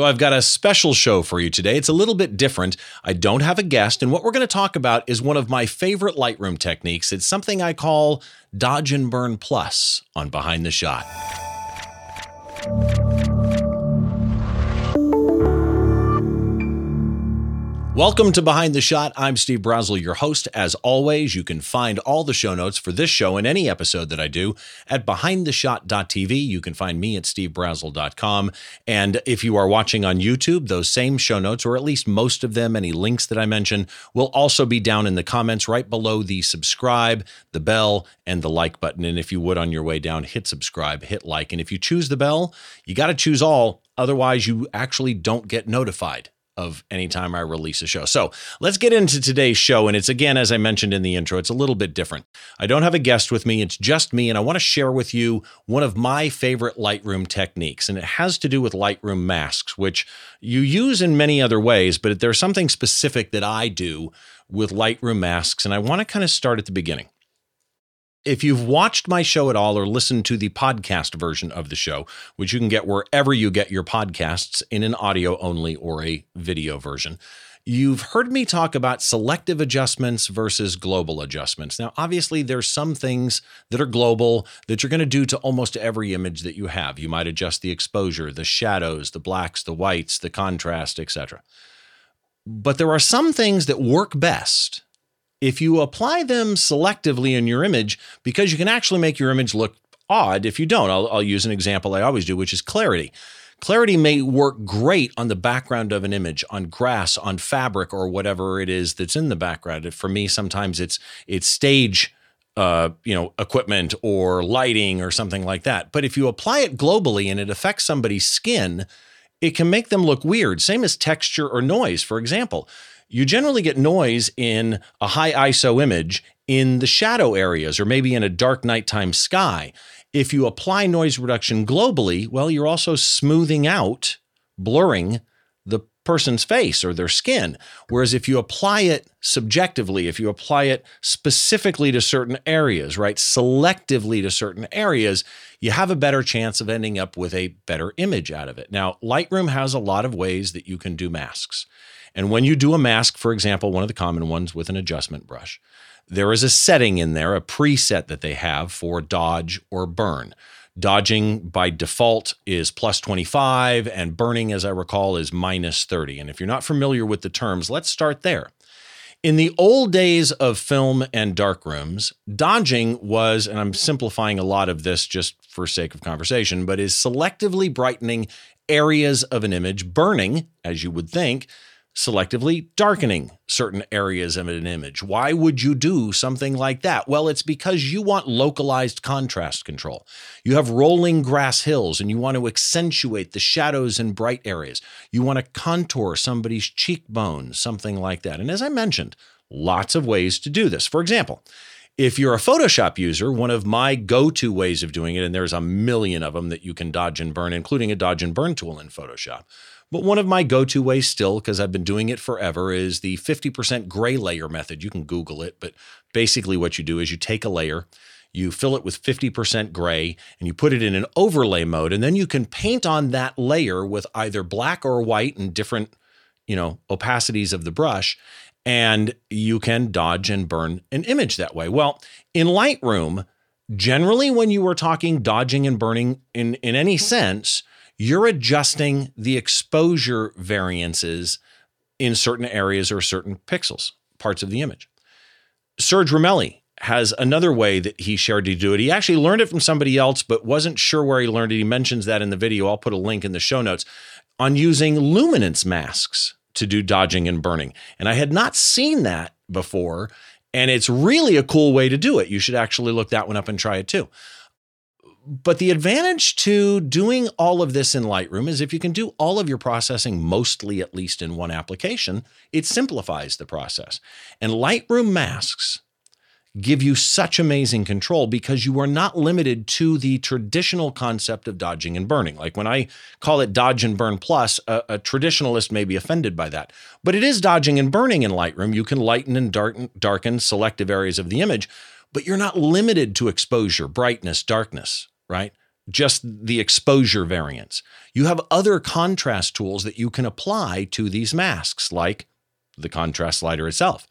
So, I've got a special show for you today. It's a little bit different. I don't have a guest, and what we're going to talk about is one of my favorite Lightroom techniques. It's something I call Dodge and Burn Plus on Behind the Shot. Welcome to Behind the Shot. I'm Steve Brazill, your host. As always, you can find all the show notes for this show and any episode that I do at behindtheshot.tv. You can find me at stevebrazill.com. And if you are watching on YouTube, those same show notes, or at least most of them, any links that I mention, will also be down in the comments right below the subscribe, the bell, and the like button. And if you would on your way down, hit subscribe, hit like. And if you choose the bell, you got to choose all. Otherwise, you actually don't get notified of any time I release a show. So let's get into today's show. And it's again, as I mentioned in the intro, it's a little bit different. I don't have a guest with me, it's just me. And I want to share with you one of my favorite Lightroom techniques. And it has to do with Lightroom masks, which you use in many other ways, but there's something specific that I do with Lightroom masks. And I want to kind of start at the beginning. If you've watched my show at all or listened to the podcast version of the show, which you can get wherever you get your podcasts in an audio only or a video version, you've heard me talk about selective adjustments versus global adjustments. Now, obviously, there's some things that are global that you're going to do to almost every image that you have. You might adjust the exposure, the shadows, the blacks, the whites, the contrast, etc. But there are some things that work best if you apply them selectively in your image, because you can actually make your image look odd if you don't. I'll, I'll, use an example I always do, which is clarity. Clarity may work great on the background of an image, on grass, on fabric, or whatever it is that's in the background. For me, sometimes it's it's stage, uh, you know, equipment or lighting or something like that. But if you apply it globally and it affects somebody's skin, it can make them look weird. Same as texture or noise, for example you generally get noise in a high ISO image in the shadow areas or maybe in a dark nighttime sky. If you apply noise reduction globally, well, you're also smoothing out, blurring the person's face or their skin. Whereas if you apply it subjectively, if you apply it specifically to certain areas, right, selectively to certain areas, you have a better chance of ending up with a better image out of it. Now, Lightroom has a lot of ways that you can do masks. And when you do a mask, for example, one of the common ones with an adjustment brush, there is a setting in there, a preset that they have for dodge or burn. Dodging by default is plus 25, and burning, as I recall, is minus 30. And if you're not familiar with the terms, let's start there. In the old days of film and darkrooms, dodging was, and I'm simplifying a lot of this just for sake of conversation, but is selectively brightening areas of an image. Burning, as you would think, selectively darkening certain areas of an image. Why would you do something like that? Well, it's because you want localized contrast control. You have rolling grass hills and you want to accentuate the shadows in bright areas. You want to contour somebody's cheekbones, something like that. And as I mentioned, lots of ways to do this. For example, if you're a Photoshop user, one of my go to ways of doing it, and there's a million of them that you can dodge and burn, including a dodge and burn tool in Photoshop, but one of my go to ways still, because I've been doing it forever, is the 50% gray layer method. You can Google it, but basically what you do is you take a layer, you fill it with 50% gray, and you put it in an overlay mode. And then you can paint on that layer with either black or white and different, you know, opacities of the brush. And you can dodge and burn an image that way. Well, in Lightroom, generally when you are talking dodging and burning in, in any mm-hmm. sense, you're adjusting the exposure variances in certain areas or certain pixels, parts of the image. Serge Ramelli has another way that he shared to do it. He actually learned it from somebody else, but wasn't sure where he learned it. He mentions that in the video. I'll put a link in the show notes on using luminance masks to do dodging and burning. And I had not seen that before. And it's really a cool way to do it. You should actually look that one up and try it too but the advantage to doing all of this in Lightroom is if you can do all of your processing mostly at least in one application, it simplifies the process. And Lightroom masks give you such amazing control because you are not limited to the traditional concept of dodging and burning. Like when I call it dodge and burn plus, a, a, traditionalist may be offended by that. But it is dodging and burning in Lightroom. You can lighten and darken, darken selective areas of the image, but you're not limited to exposure, brightness, darkness right? just the exposure variance. You have other contrast tools that you can apply to these masks, like the contrast slider itself.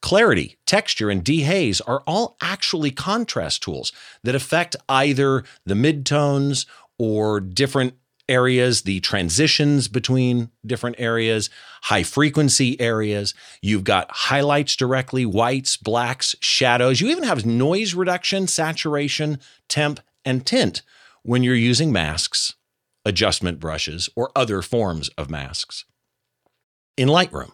Clarity, texture, and dehaze are all actually contrast tools that affect either the midtones or different areas, the transitions between different areas, high frequency areas. You've got highlights directly, whites, blacks, shadows. You even have noise reduction, saturation, temp, and tint when you're using masks, adjustment brushes, or other forms of masks. In Lightroom,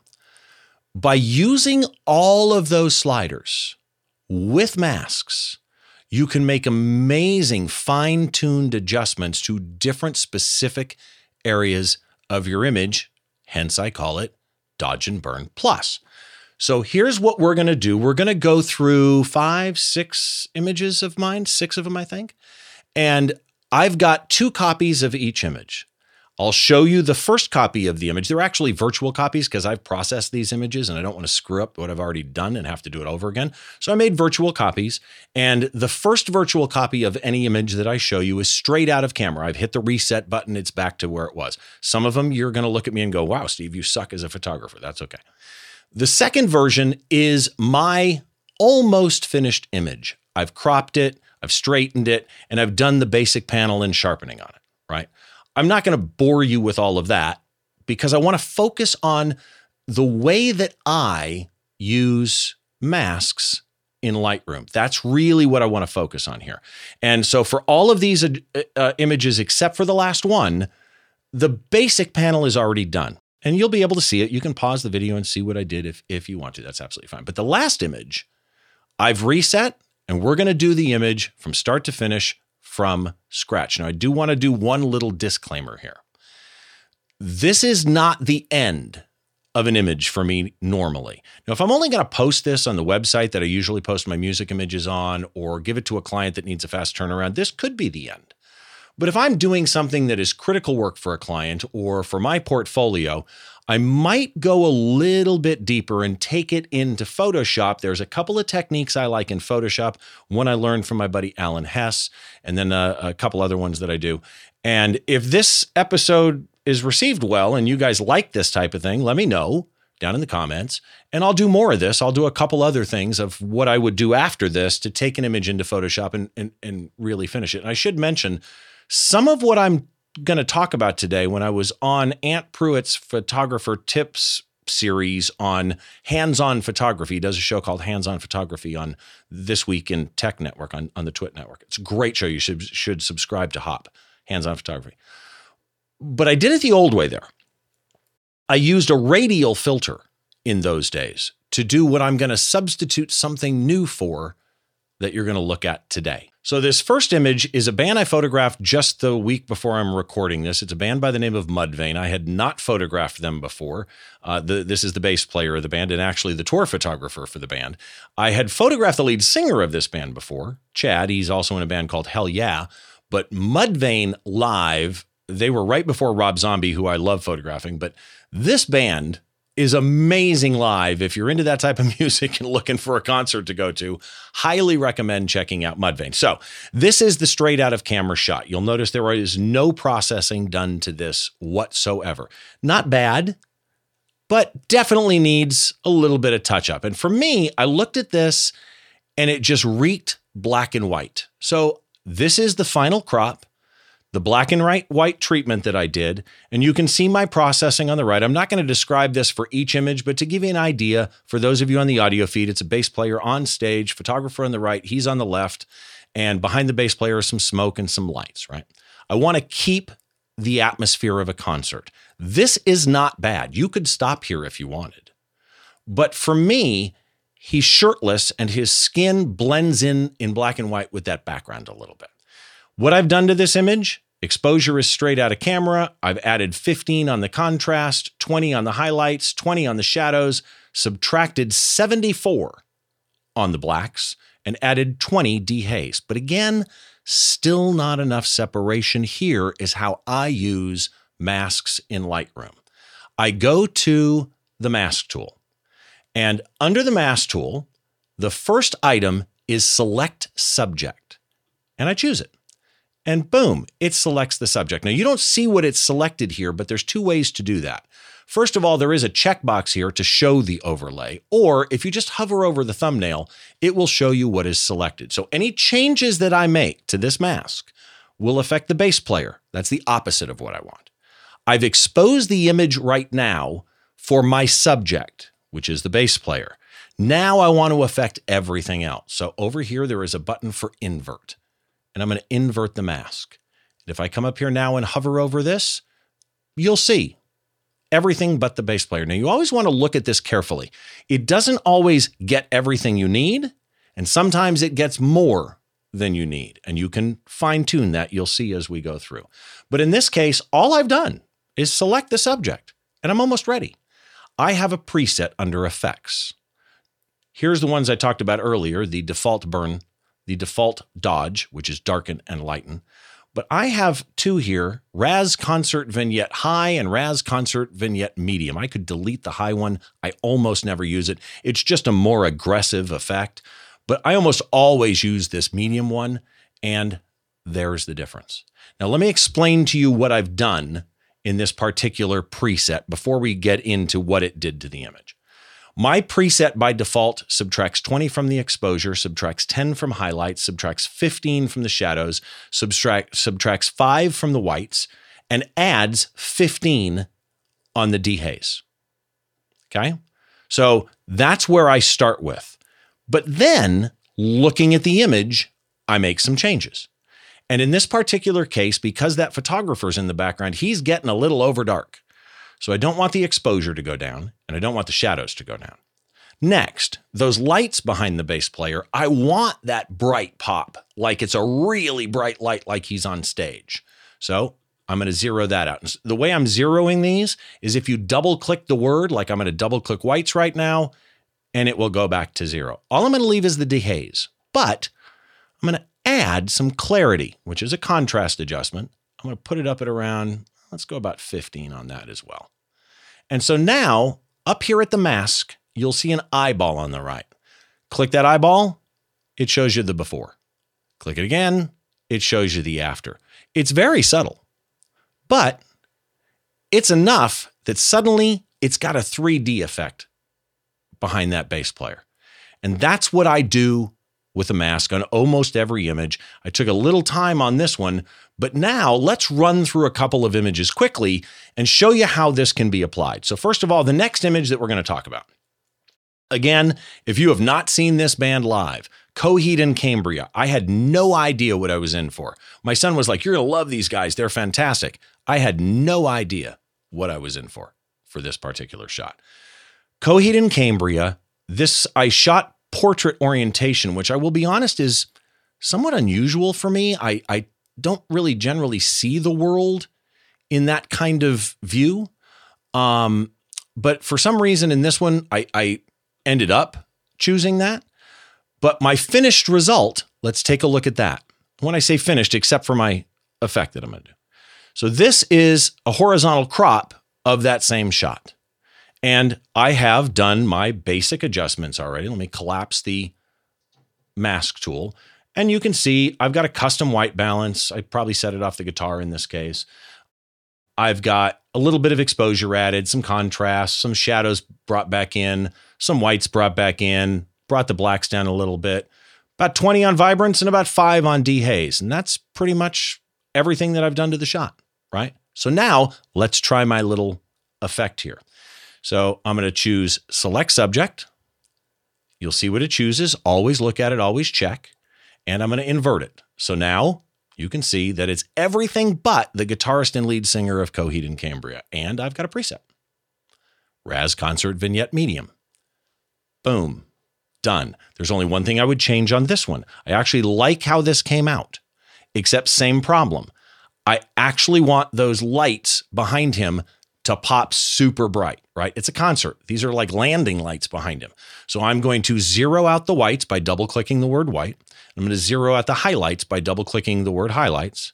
by using all of those sliders with masks, you can make amazing fine tuned adjustments to different specific areas of your image. Hence, I call it Dodge and Burn Plus. So here's what we're going to do. We're going to go through five, six images of mine, six of them, I think. And I've got two copies of each image. I'll show you the first copy of the image. They're actually virtual copies because I've processed these images and I don't want to screw up what I've already done and have to do it over again. So I made virtual copies. And the first virtual copy of any image that I show you is straight out of camera. I've hit the reset button, it's back to where it was. Some of them you're going to look at me and go, wow, Steve, you suck as a photographer. That's okay. The second version is my almost finished image. I've cropped it, I've straightened it, and I've done the basic panel and sharpening on it, right? I'm not going to bore you with all of that because I want to focus on the way that I use masks in Lightroom. That's really what I want to focus on here. And so for all of these uh, uh, images, except for the last one, the basic panel is already done. And you'll be able to see it. You can pause the video and see what I did if, if you want to. That's absolutely fine. But the last image, I've reset and we're going to do the image from start to finish from scratch. Now, I do want to do one little disclaimer here. This is not the end of an image for me normally. Now, if I'm only going to post this on the website that I usually post my music images on or give it to a client that needs a fast turnaround, this could be the end. But if I'm doing something that is critical work for a client or for my portfolio, I might go a little bit deeper and take it into Photoshop. There's a couple of techniques I like in Photoshop. One I learned from my buddy Alan Hess, and then a, a couple other ones that I do. And if this episode is received well and you guys like this type of thing, let me know down in the comments. And I'll do more of this. I'll do a couple other things of what I would do after this to take an image into Photoshop and, and, and really finish it. And I should mention some of what I'm going to talk about today when I was on Ant Pruitt's photographer tips series on hands-on photography. He does a show called Hands On Photography on This Week in Tech Network on, on the Twit Network. It's a great show. You should should subscribe to Hop, Hands On Photography. But I did it the old way there. I used a radial filter in those days to do what I'm going to substitute something new for that you're going to look at today. So, this first image is a band I photographed just the week before I'm recording this. It's a band by the name of Mudvayne. I had not photographed them before. Uh, the, this is the bass player of the band and actually the tour photographer for the band. I had photographed the lead singer of this band before, Chad. He's also in a band called Hellyeah. But Mudvayne live, they were right before Rob Zombie, who I love photographing. But this band is amazing live. If you're into that type of music and looking for a concert to go to, highly recommend checking out Mudvayne. So, this is the straight out of camera shot. You'll notice there is no processing done to this whatsoever. Not bad, but definitely needs a little bit of touch up. And for me, I looked at this and it just reeked black and white. So, this is the final crop the black and white white treatment that I did, and you can see my processing on the right. I'm not going to describe this for each image, but to give you an idea, for those of you on the audio feed, it's a bass player on stage, photographer on the right, he's on the left, and behind the bass player is some smoke and some lights, right? I want to keep the atmosphere of a concert. This is not bad. You could stop here if you wanted. But for me, he's shirtless and his skin blends in in black and white with that background a little bit. What I've done to this image, exposure is straight out of camera. I've added 15 on the contrast, 20 on the highlights, 20 on the shadows, subtracted 74 on the blacks, and added 20 dehaze. But again, still not enough separation. Here is how I use masks in Lightroom. I go to the mask tool, and under the mask tool, the first item is select subject, and I choose it. And boom, it selects the subject. Now, you don't see what it's selected here, but there's two ways to do that. First of all, there is a checkbox here to show the overlay, or if you just hover over the thumbnail, it will show you what is selected. So any changes that I make to this mask will affect the bass player. That's the opposite of what I want. I've exposed the image right now for my subject, which is the bass player. Now I want to affect everything else. So over here, there is a button for invert, and I'm going to invert the mask. And if I come up here now and hover over this, you'll see everything but the bass player. Now, you always want to look at this carefully. It doesn't always get everything you need, and sometimes it gets more than you need. And you can fine tune that, you'll see as we go through. But in this case, all I've done is select the subject, and I'm almost ready. I have a preset under effects. Here's the ones I talked about earlier the default burn, the default dodge, which is darken and lighten. But I have two here Raz Concert Vignette High and Raz Concert Vignette Medium. I could delete the high one. I almost never use it. It's just a more aggressive effect. But I almost always use this medium one, and there's the difference. Now, let me explain to you what I've done in this particular preset before we get into what it did to the image. My preset by default subtracts 20 from the exposure, subtracts 10 from highlights, subtracts 15 from the shadows, subtract, subtracts 5 from the whites, and adds 15 on the dehaze. Okay? So that's where I start with. But then, looking at the image, I make some changes. And in this particular case, because that photographer's in the background, he's getting a little over dark. So I don't want the exposure to go down and I don't want the shadows to go down. Next, those lights behind the bass player, I want that bright pop, like it's a really bright light, like he's on stage. So I'm going to zero that out. the way I'm zeroing these is if you double click the word, like I'm going to double click whites right now, and it will go back to zero. All I'm going to leave is the dehaze, but I'm going to add some clarity, which is a contrast adjustment. I'm going to put it up at around, let's go about 15 on that as well. And so now, up here at the mask, you'll see an eyeball on the right. Click that eyeball, it shows you the before. Click it again, it shows you the after. It's very subtle, but it's enough that suddenly it's got a 3D effect behind that bass player. And that's what I do with a mask on almost every image. I took a little time on this one, but now let's run through a couple of images quickly and show you how this can be applied. So, first of all, the next image that we're going to talk about. Again, if you have not seen this band live, Coheed and Cambria, I had no idea what I was in for. My son was like, You're going to love these guys. They're fantastic. I had no idea what I was in for for this particular shot. Coheed and Cambria, this I shot portrait orientation, which I will be honest is somewhat unusual for me. I, I don't really generally see the world in that kind of view. Um, but for some reason in this one, I, I ended up choosing that. But my finished result, let's take a look at that. When I say finished, except for my effect that I'm going to do. So this is a horizontal crop of that same shot. And I have done my basic adjustments already. Let me collapse the mask tool. And you can see I've got a custom white balance. I probably set it off the guitar in this case. I've got a little bit of exposure added, some contrast, some shadows brought back in, some whites brought back in, brought the blacks down a little bit. About 20 on vibrance and about five on dehaze. And that's pretty much everything that I've done to the shot, right? So now let's try my little effect here. So I'm going to choose select subject. You'll see what it chooses. Always look at it, always check. And I'm going to invert it. So now you can see that it's everything but the guitarist and lead singer of Coheed and Cambria. And I've got a preset Raz Concert Vignette Medium. Boom. Done. There's only one thing I would change on this one. I actually like how this came out, except same problem. I actually want those lights behind him to pop super bright, right? It's a concert. These are like landing lights behind him. So I'm going to zero out the whites by double clicking the word white. I'm going to zero out the highlights by double clicking the word highlights.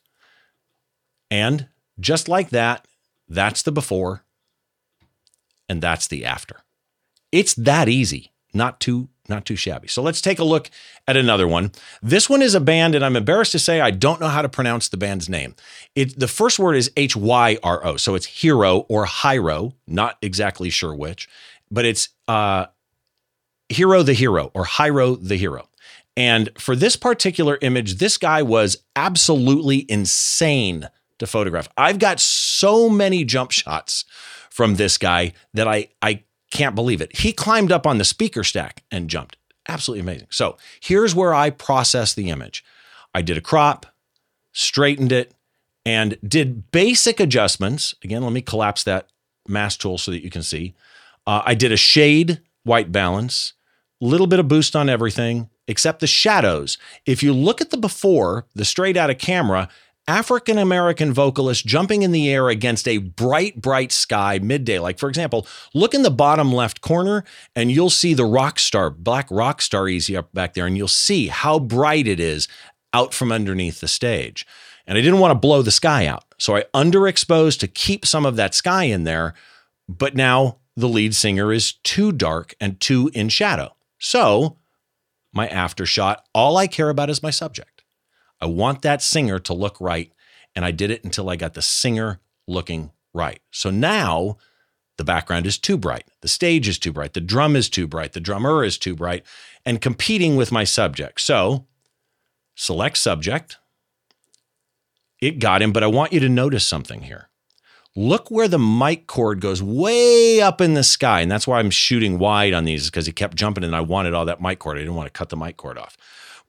And just like that, that's the before and that's the after. It's that easy, not too not too shabby. So let's take a look at another one. This one is a band, and I'm embarrassed to say I don't know how to pronounce the band's name. It the first word is H Y R O, so it's hero or Hyro, not exactly sure which, but it's uh, hero the hero or Hyro the hero. And for this particular image, this guy was absolutely insane to photograph. I've got so many jump shots from this guy that I I can't believe it. He climbed up on the speaker stack and jumped. Absolutely amazing. So here's where I process the image. I did a crop, straightened it, and did basic adjustments. Again, let me collapse that mask tool so that you can see. Uh, I did a shade white balance, little bit of boost on everything except the shadows. If you look at the before, the straight out of camera, African American vocalist jumping in the air against a bright, bright sky midday. Like, for example, look in the bottom left corner and you'll see the rock star, black rock star easy up back there, and you'll see how bright it is out from underneath the stage. And I didn't want to blow the sky out. So I underexposed to keep some of that sky in there. But now the lead singer is too dark and too in shadow. So my after shot, all I care about is my subject. I want that singer to look right. And I did it until I got the singer looking right. So now the background is too bright. The stage is too bright. The drum is too bright. The drummer is too bright and competing with my subject. So select subject. It got him, but I want you to notice something here. Look where the mic cord goes way up in the sky. And that's why I'm shooting wide on these because he kept jumping and I wanted all that mic cord. I didn't want to cut the mic cord off.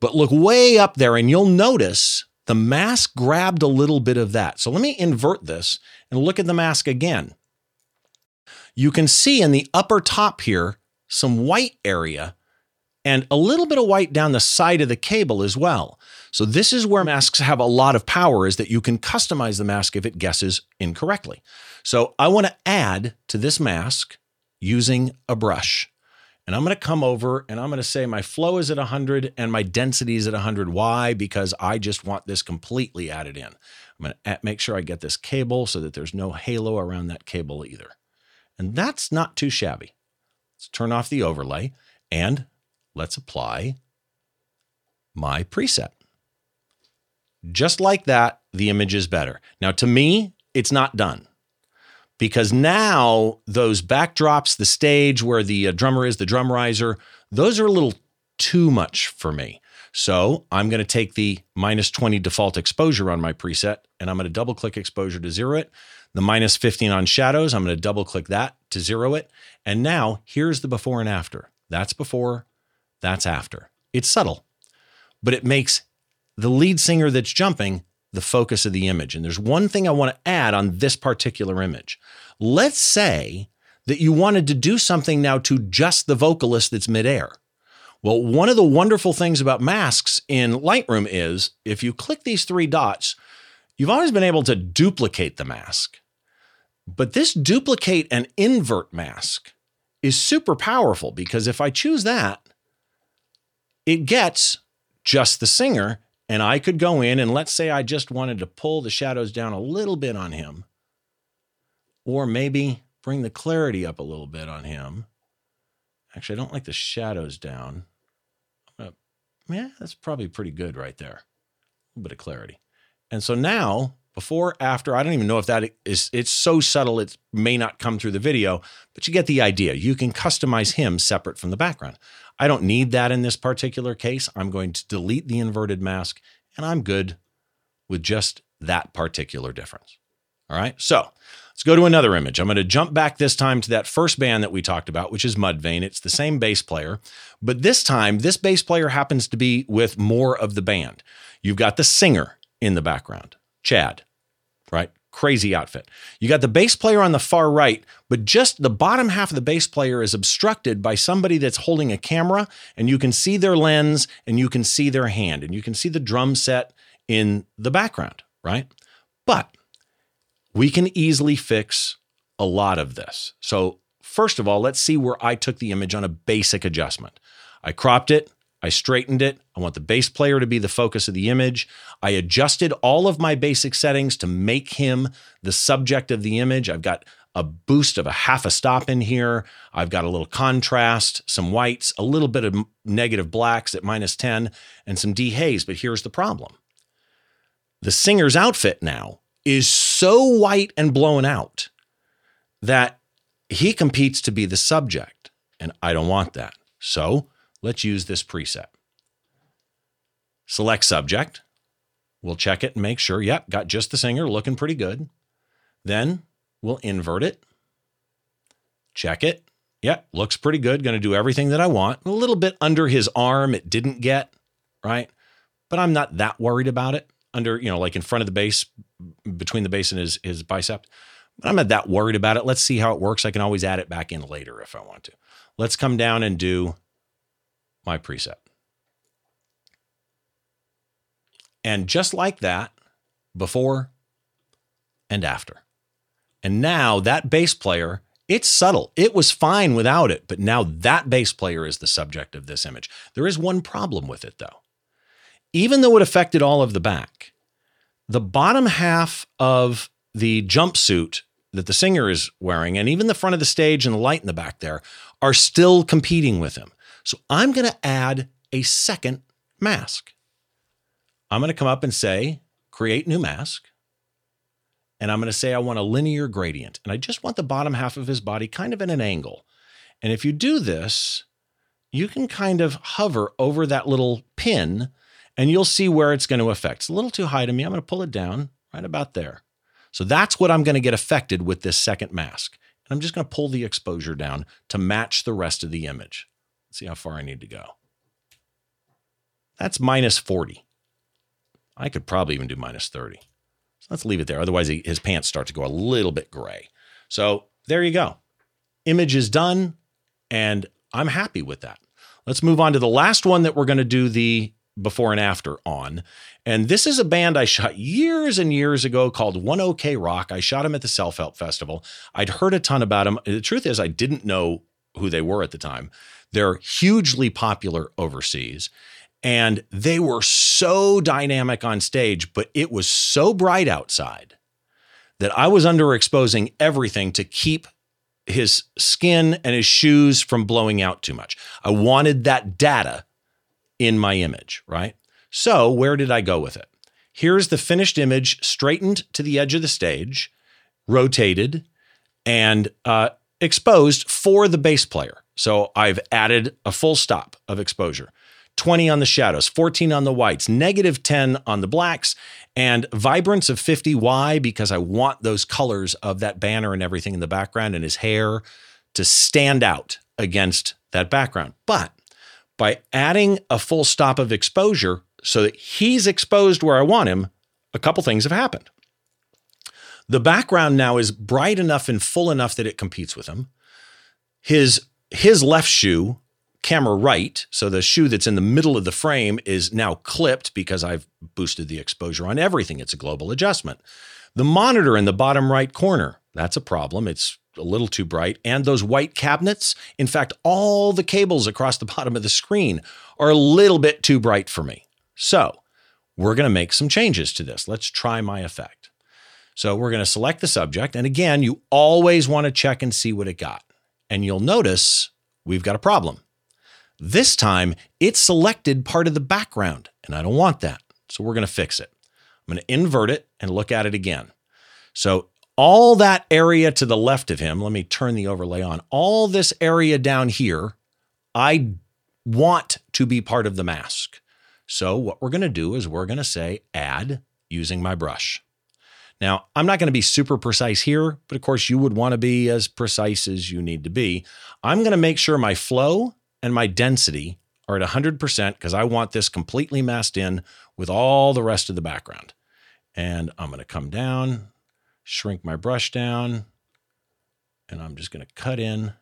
But look way up there and you'll notice the mask grabbed a little bit of that. So let me invert this and look at the mask again. You can see in the upper top here some white area and a little bit of white down the side of the cable as well. So this is where masks have a lot of power is that you can customize the mask if it guesses incorrectly. So I want to add to this mask using a brush. And I'm going to come over and I'm going to say my flow is at 100 and my density is at 100. Why? Because I just want this completely added in. I'm going to make sure I get this cable so that there's no halo around that cable either. And that's not too shabby. Let's turn off the overlay and let's apply my preset. Just like that, the image is better. Now, to me, it's not done because now those backdrops, the stage where the uh, drummer is, the drum riser, those are a little too much for me. So I'm going to take the minus 20 default exposure on my preset and I'm going to double click exposure to zero it. The minus 15 on shadows, I'm going to double click that to zero it. And now here's the before and after. That's before, that's after. It's subtle, but it makes the lead singer that's jumping the focus of the image. And there's one thing I want to add on this particular image. Let's say that you wanted to do something now to just the vocalist that's midair. Well, one of the wonderful things about masks in Lightroom is if you click these three dots, you've always been able to duplicate the mask. But this duplicate and invert mask is super powerful because if I choose that, it gets just the singer and I could go in and let's say I just wanted to pull the shadows down a little bit on him, or maybe bring the clarity up a little bit on him. Actually, I don't like the shadows down. Uh, yeah, that's probably pretty good right there. A little bit of clarity. And so now, before, after, I don't even know if that is, it's so subtle it may not come through the video, but you get the idea. You can customize him separate from the background. I don't need that in this particular case. I'm going to delete the inverted mask and I'm good with just that particular difference. All right. So let's go to another image. I'm going to jump back this time to that first band that we talked about, which is Mudvayne. It's the same bass player, but this time this bass player happens to be with more of the band. You've got the singer in the background, Chad, right? crazy outfit. You got the bass player on the far right, but just the bottom half of the bass player is obstructed by somebody that's holding a camera, and you can see their lens and you can see their hand, and you can see the drum set in the background, right? But we can easily fix a lot of this. So, first of all, let's see where I took the image on a basic adjustment. I cropped it, I straightened it. I want the bass player to be the focus of the image. I adjusted all of my basic settings to make him the subject of the image. I've got a boost of a half a stop in here. I've got a little contrast, some whites, a little bit of negative blacks at minus 10, and some dehaze. But here's the problem the singer's outfit now is so white and blown out that he competes to be the subject. And I don't want that. So let's use this preset. Select subject. We'll check it and make sure, yep, got just the singer looking pretty good. Then we'll invert it, check it. Yep, looks pretty good. Going to do everything that I want. A little bit under his arm, it didn't get, right? But I'm not that worried about it. Under, you know, like in front of the base, between the base and his, his bicep. But I'm not that worried about it. Let's see how it works. I can always add it back in later if I want to. Let's come down and do my preset. And just like that, before and after. And now that bass player, it's subtle. It was fine without it, but now that bass player is the subject of this image. There is one problem with it though. Even though it affected all of the back, the bottom half of the jumpsuit that the singer is wearing, and even the front of the stage and the light in the back there, are still competing with him. So I'm going to add a second mask. I'm going to come up and say, create new mask. And I'm going to say I want a linear gradient. And I just want the bottom half of his body kind of in an angle. And if you do this, you can kind of hover over that little pin and you'll see where it's going to affect. It's a little too high to me. I'm going to pull it down right about there. So that's what I'm going to get affected with this second mask. And I'm just going to pull the exposure down to match the rest of the image. See how far I need to go. That's minus 40. I could probably even do minus 30. So let's leave it there. Otherwise, his pants start to go a little bit gray. So there you go. Image is done, and I'm happy with that. Let's move on to the last one that we're going to do the before and after on. And this is a band I shot years and years ago called One OK Rock. I shot them at the Self Help Festival. I'd heard a ton about them. The truth is, I didn't know who they were at the time. They're hugely popular overseas. And they were so dynamic on stage, but it was so bright outside that I was underexposing everything to keep his skin and his shoes from blowing out too much. I wanted that data in my image, right? So, where did I go with it? Here's the finished image straightened to the edge of the stage, rotated, and uh, exposed for the bass player. So, I've added a full stop of exposure. 20 on the shadows, 14 on the whites, negative 10 on the blacks, and vibrance of 50. Why? Because I want those colors of that banner and everything in the background and his hair to stand out against that background. But by adding a full stop of exposure so that he's exposed where I want him, a couple things have happened. The background now is bright enough and full enough that it competes with him. His his left shoe camera right. So the shoe that's in the middle of the frame is now clipped because I've boosted the exposure on everything. It's a global adjustment. The monitor in the bottom right corner, that's a problem. It's a little too bright. And those white cabinets, in fact, all the cables across the bottom of the screen are a little bit too bright for me. So we're going to make some changes to this. Let's try my effect. So we're going to select the subject. And again, you always want to check and see what it got. And you'll notice we've got a problem. This time, it selected part of the background, and I don't want that. So we're going to fix it. I'm going to invert it and look at it again. So all that area to the left of him, let me turn the overlay on. All this area down here, I want to be part of the mask. So what we're going to do is we're going to say add using my brush. Now, I'm not going to be super precise here, but of course you would want to be as precise as you need to be. I'm going to make sure my flow and my density are at 100% because I want this completely masked in with all the rest of the background. And I'm going to come down, shrink my brush down, and I'm just going to cut in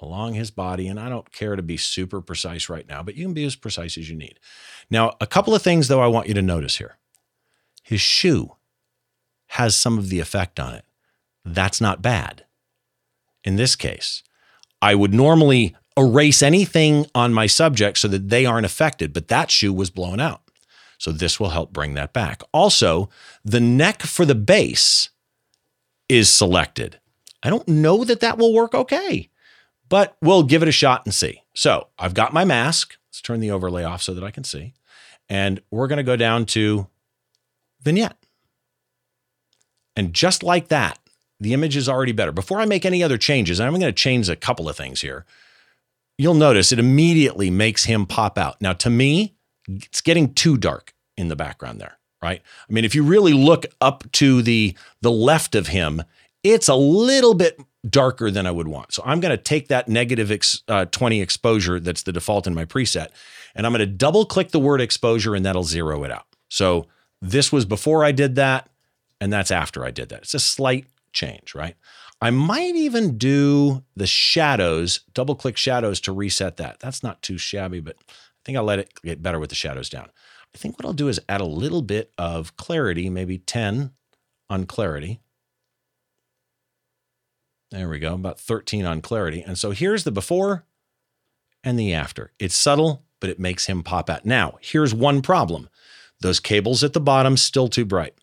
along his body. And I don't care to be super precise right now, but you can be as precise as you need. Now, a couple of things, though, I want you to notice here. His shoe has some of the effect on it. That's not bad. In this case, I would normally erase anything on my subject so that they aren't affected, but that shoe was blown out. So this will help bring that back. Also, the neck for the base is selected. I don't know that that will work okay, but we'll give it a shot and see. So I've got my mask. Let's turn the overlay off so that I can see. And we're going to go down to vignette. And just like that, the image is already better. Before I make any other changes, I'm going to change a couple of things here. You'll notice it immediately makes him pop out. Now, to me, it's getting too dark in the background there, right? I mean, if you really look up to the the left of him, it's a little bit darker than I would want. So I'm going to take that negative ex, uh, 20 exposure that's the default in my preset, and I'm going to double click the word exposure and that'll zero it out. So this was before I did that, and that's after I did that. It's a slight change, right? I might even do the shadows, double click shadows to reset that. That's not too shabby, but I think I'll let it get better with the shadows down. I think what I'll do is add a little bit of clarity, maybe 10 on clarity. There we go, about 13 on clarity. And so here's the before and the after. It's subtle, but it makes him pop out. Now, here's one problem. Those cables at the bottom still too bright.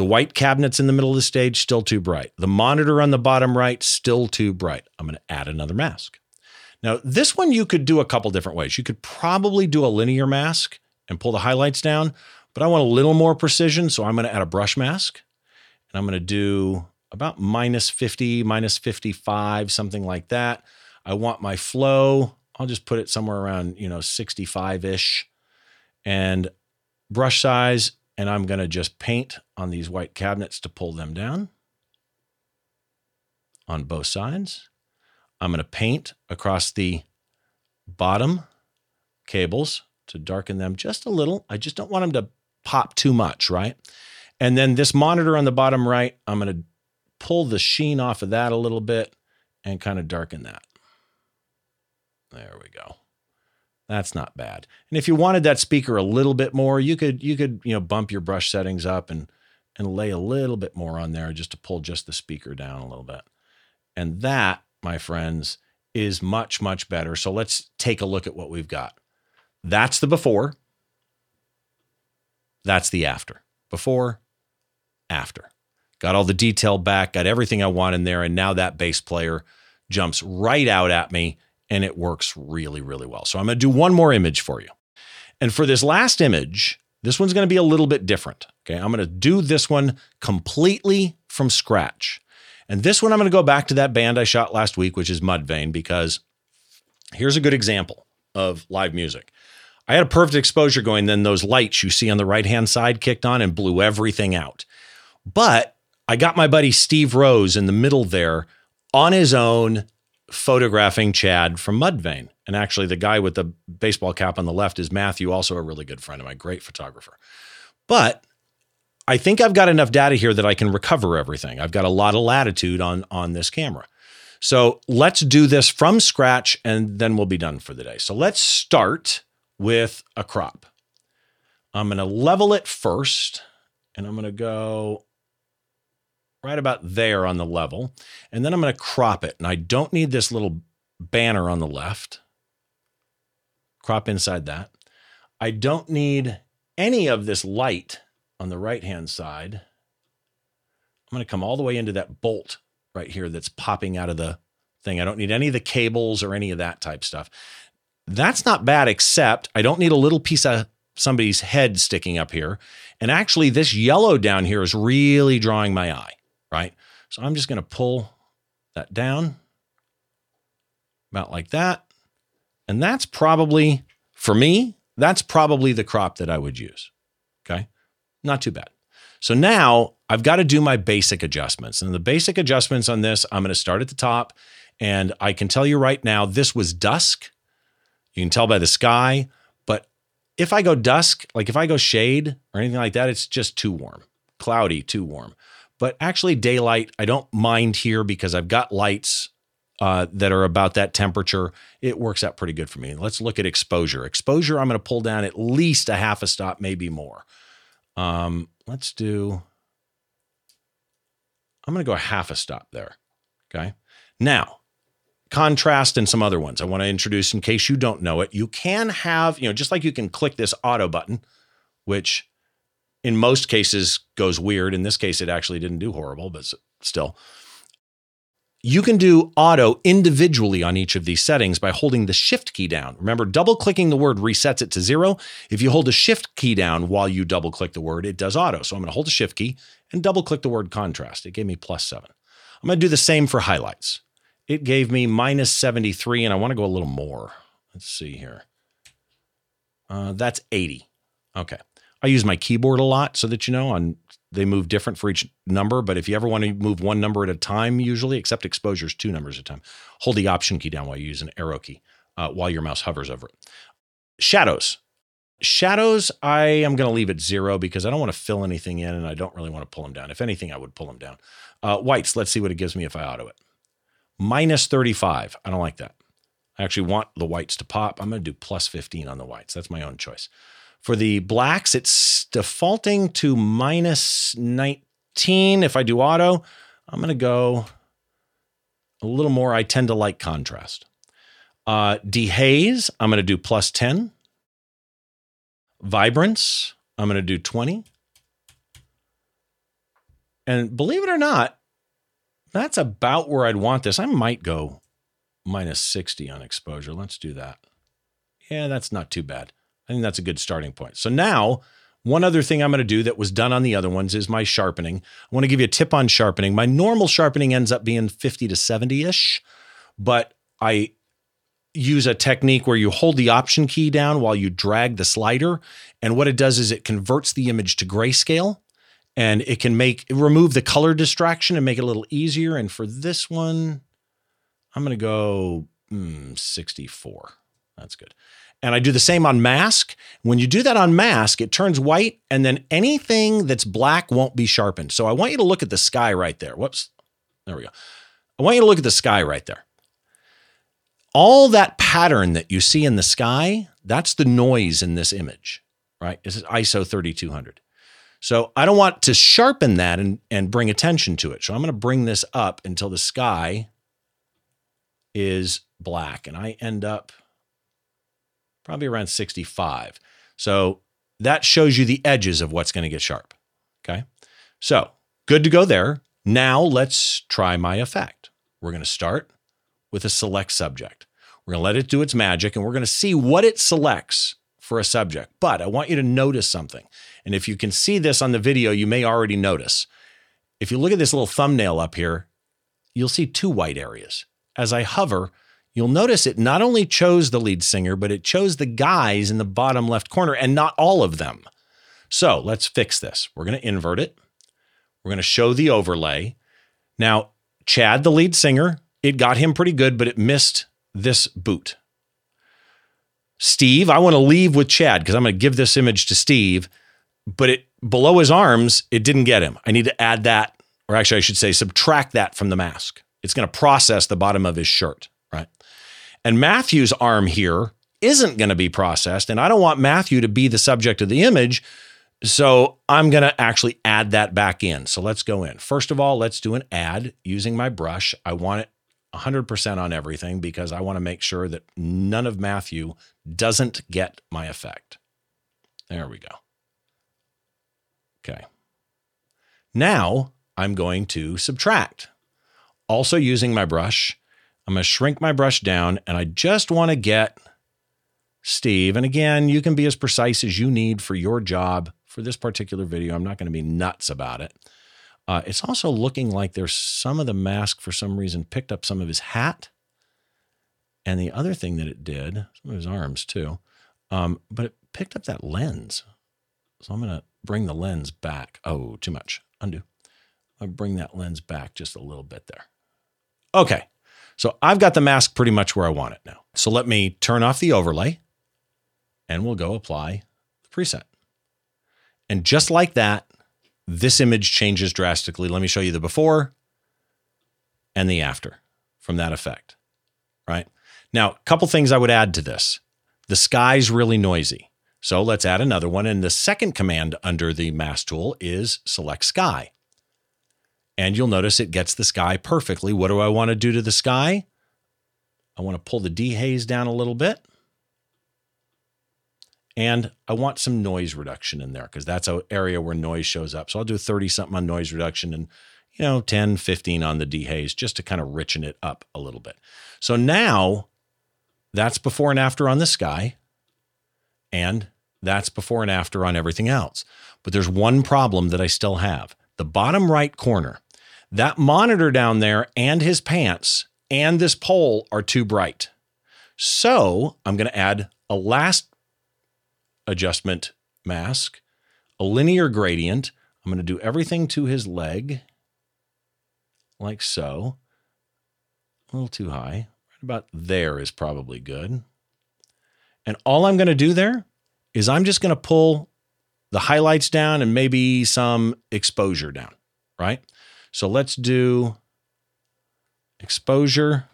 The white cabinets in the middle of the stage, still too bright. The monitor on the bottom right, still too bright. I'm going to add another mask. Now, this one you could do a couple different ways. You could probably do a linear mask and pull the highlights down, but I want a little more precision, so I'm going to add a brush mask. And I'm going to do about minus 50, minus 55, something like that. I want my flow, I'll just put it somewhere around, you know, 65 ish. And brush size, and I'm going to just paint on these white cabinets to pull them down on both sides. I'm going to paint across the bottom cables to darken them just a little. I just don't want them to pop too much, right? And then this monitor on the bottom right, I'm going to pull the sheen off of that a little bit and kind of darken that. There we go. That's not bad. And if you wanted that speaker a little bit more, you could you could, you know, bump your brush settings up and and lay a little bit more on there just to pull just the speaker down a little bit. And that, my friends, is much much better. So let's take a look at what we've got. That's the before. That's the after. Before, after. Got all the detail back, got everything I want in there and now that bass player jumps right out at me and it works really, really well. So I'm going to do one more image for you. And for this last image, this one's going to be a little bit different. Okay. I'm going to do this one completely from scratch. And this one, I'm going to go back to that band I shot last week, which is Mudvayne, because here's a good example of live music. I had a perfect exposure going, then those lights you see on the right hand side kicked on and blew everything out. But I got my buddy Steve Rose in the middle there on his own photographing Chad from Mudvayne. And actually, the guy with the baseball cap on the left is Matthew, also a really good friend of mine, great photographer. But I think I've got enough data here that I can recover everything. I've got a lot of latitude on, on this camera. So let's do this from scratch and then we'll be done for the day. So let's start with a crop. I'm going to level it first and I'm going to go right about there on the level. And then I'm going to crop it. And I don't need this little banner on the left. Crop inside that. I don't need any of this light on the right hand side. I'm going to come all the way into that bolt right here that's popping out of the thing. I don't need any of the cables or any of that type stuff. That's not bad, except I don't need a little piece of somebody's head sticking up here. And actually, this yellow down here is really drawing my eye right? So I'm just going to pull that down about like that. And that's probably, for me, that's probably the crop that I would use. Okay. Not too bad. So now I've got to do my basic adjustments. And the basic adjustments on this, I'm going to start at the top. And I can tell you right now, this was dusk. You can tell by the sky. But if I go dusk, like if I go shade or anything like that, it's just too warm, cloudy, too warm. But actually, daylight, I don't mind here because I've got lights uh, that are about that temperature. It works out pretty good for me. Let's look at exposure. Exposure, I'm going to pull down at least a half a stop, maybe more. Um, let's do, I'm going to go a half a stop there. Okay. Now, contrast and some other ones I want to introduce in case you don't know it. You can have, you know, just like you can click this auto button, which in most cases goes weird. In this case, it actually didn't do horrible, but still. you can do auto individually on each of these settings by holding the shift key down. Remember, double clicking the word resets it to zero. If you hold the shift key down while you double click the word, it does auto. So I'm going to hold the shift key and double click the word contrast. It gave me plus seven. I'm going to do the same for highlights. It gave me minus 73, and I want to go a little more. Let's see here. Uh, that's 80. Okay. I use my keyboard a lot so that you know on they move different for each number. But if you ever want to move one number at a time, usually, except exposures, two numbers at a time, hold the option key down while you use an arrow key uh, while your mouse hovers over it. Shadows. Shadows, I am going to leave at zero because I don't want to fill anything in and I don't really want to pull them down. If anything, I would pull them down. Uh, whites, let's see what it gives me if I auto it. Minus 35. I don't like that. I actually want the whites to pop. I'm going to do plus 15 on the whites. That's my own choice. For the blacks, it's defaulting to minus 19. If I do auto, I'm going to go a little more. I tend to like contrast. Uh, dehaze, I'm going to do plus 10. Vibrance, I'm going to do 20. And believe it or not, that's about where I'd want this. I might go minus 60 on exposure. Let's do that. Yeah, that's not too bad. I think that's a good starting point. So now, one other thing I'm going to do that was done on the other ones is my sharpening. I want to give you a tip on sharpening. My normal sharpening ends up being 50 to 70 ish, but I use a technique where you hold the option key down while you drag the slider. And what it does is it converts the image to grayscale and it can make remove the color distraction and make it a little easier. And for this one, I'm going to go mm, 64. That's good. And I do the same on mask. When you do that on mask, it turns white, and then anything that's black won't be sharpened. So I want you to look at the sky right there. Whoops. There we go. I want you to look at the sky right there. All that pattern that you see in the sky, that's the noise in this image, right? This is ISO 3200. So I don't want to sharpen that and, and bring attention to it. So I'm going to bring this up until the sky is black. And I end up probably around 65. So that shows you the edges of what's going to get sharp. Okay. So good to go there. Now let's try my effect. We're going to start with a select subject. We're going to let it do its magic and we're going to see what it selects for a subject. But I want you to notice something. And if you can see this on the video, you may already notice. If you look at this little thumbnail up here, you'll see two white areas. As I hover, you'll notice it not only chose the lead singer, but it chose the guys in the bottom left corner and not all of them. So let's fix this. We're going to invert it. We're going to show the overlay. Now, Chad, the lead singer, it got him pretty good, but it missed this boot. Steve, I want to leave with Chad because I'm going to give this image to Steve, but it below his arms, it didn't get him. I need to add that, or actually, I should say, subtract that from the mask. It's going to process the bottom of his shirt. And Matthew's arm here isn't going to be processed. And I don't want Matthew to be the subject of the image. So I'm going to actually add that back in. So let's go in. First of all, let's do an add using my brush. I want it 100% on everything because I want to make sure that none of Matthew doesn't get my effect. There we go. Okay. Now I'm going to subtract. Also using my brush, I'm going to shrink my brush down and I just want to get Steve. And again, you can be as precise as you need for your job for this particular video. I'm not going to be nuts about it. Uh, it's also looking like there's some of the mask for some reason picked up some of his hat. And the other thing that it did, some of his arms too, um, but it picked up that lens. So I'm going to bring the lens back. Oh, too much. Undo. I'll bring that lens back just a little bit there. Okay. So I've got the mask pretty much where I want it now. So let me turn off the overlay and we'll go apply the preset. And just like that, this image changes drastically. Let me show you the before and the after from that effect, right? Now, a couple things I would add to this. The sky's really noisy. So let's add another one. And the second command under the mask tool is select sky and you'll notice it gets the sky perfectly. What do I want to do to the sky? I want to pull the dehaze down a little bit. And I want some noise reduction in there because that's an area where noise shows up. So I'll do 30 something on noise reduction and you know, 10, 15 on the dehaze just to kind of richen it up a little bit. So now that's before and after on the sky, and that's before and after on everything else. But there's one problem that I still have. The bottom right corner, that monitor down there and his pants and this pole are too bright. So I'm going to add a last adjustment mask, a linear gradient. I'm going to do everything to his leg, like so. A little too high. Right about there is probably good. And all I'm going to do there is I'm just going to pull the highlights down and maybe some exposure down, right? So let's do exposure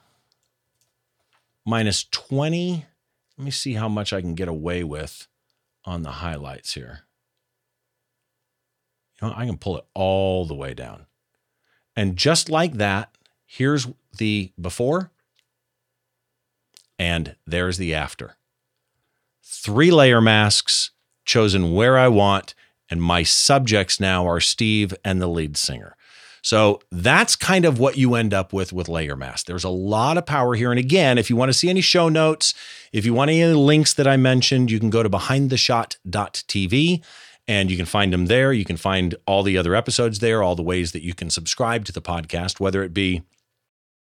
minus 20. Let me see how much I can get away with on the highlights here. You know, I can pull it all the way down. And just like that, here's the before and there's the after. Three layer masks chosen where I want, and my subjects now are Steve and the lead singer. So that's kind of what you end up with with layer mask. There's a lot of power here. And again, if you want to see any show notes, if you want any links that I mentioned, you can go to behindtheshot.tv and you can find them there. You can find all the other episodes there, all the ways that you can subscribe to the podcast, whether it be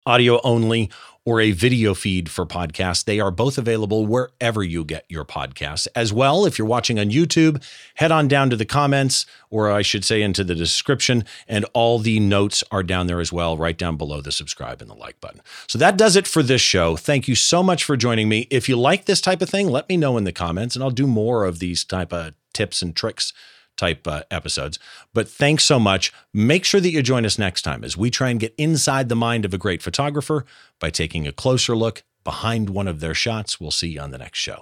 audio only or a video feed for podcasts. They are both available wherever you get your podcasts. As well, if you're watching on YouTube, head on down to the comments, or I should say into the description, and all the notes are down there as well, right down below the subscribe and the like button. So that does it for this show. Thank you so much for joining me. If you like this type of thing, let me know in the comments, and I'll do more of these type of tips and tricks type uh, episodes. But thanks so much. Make sure that you join us next time as we try and get inside the mind of a great photographer by taking a closer look behind one of their shots. We'll see you on the next show.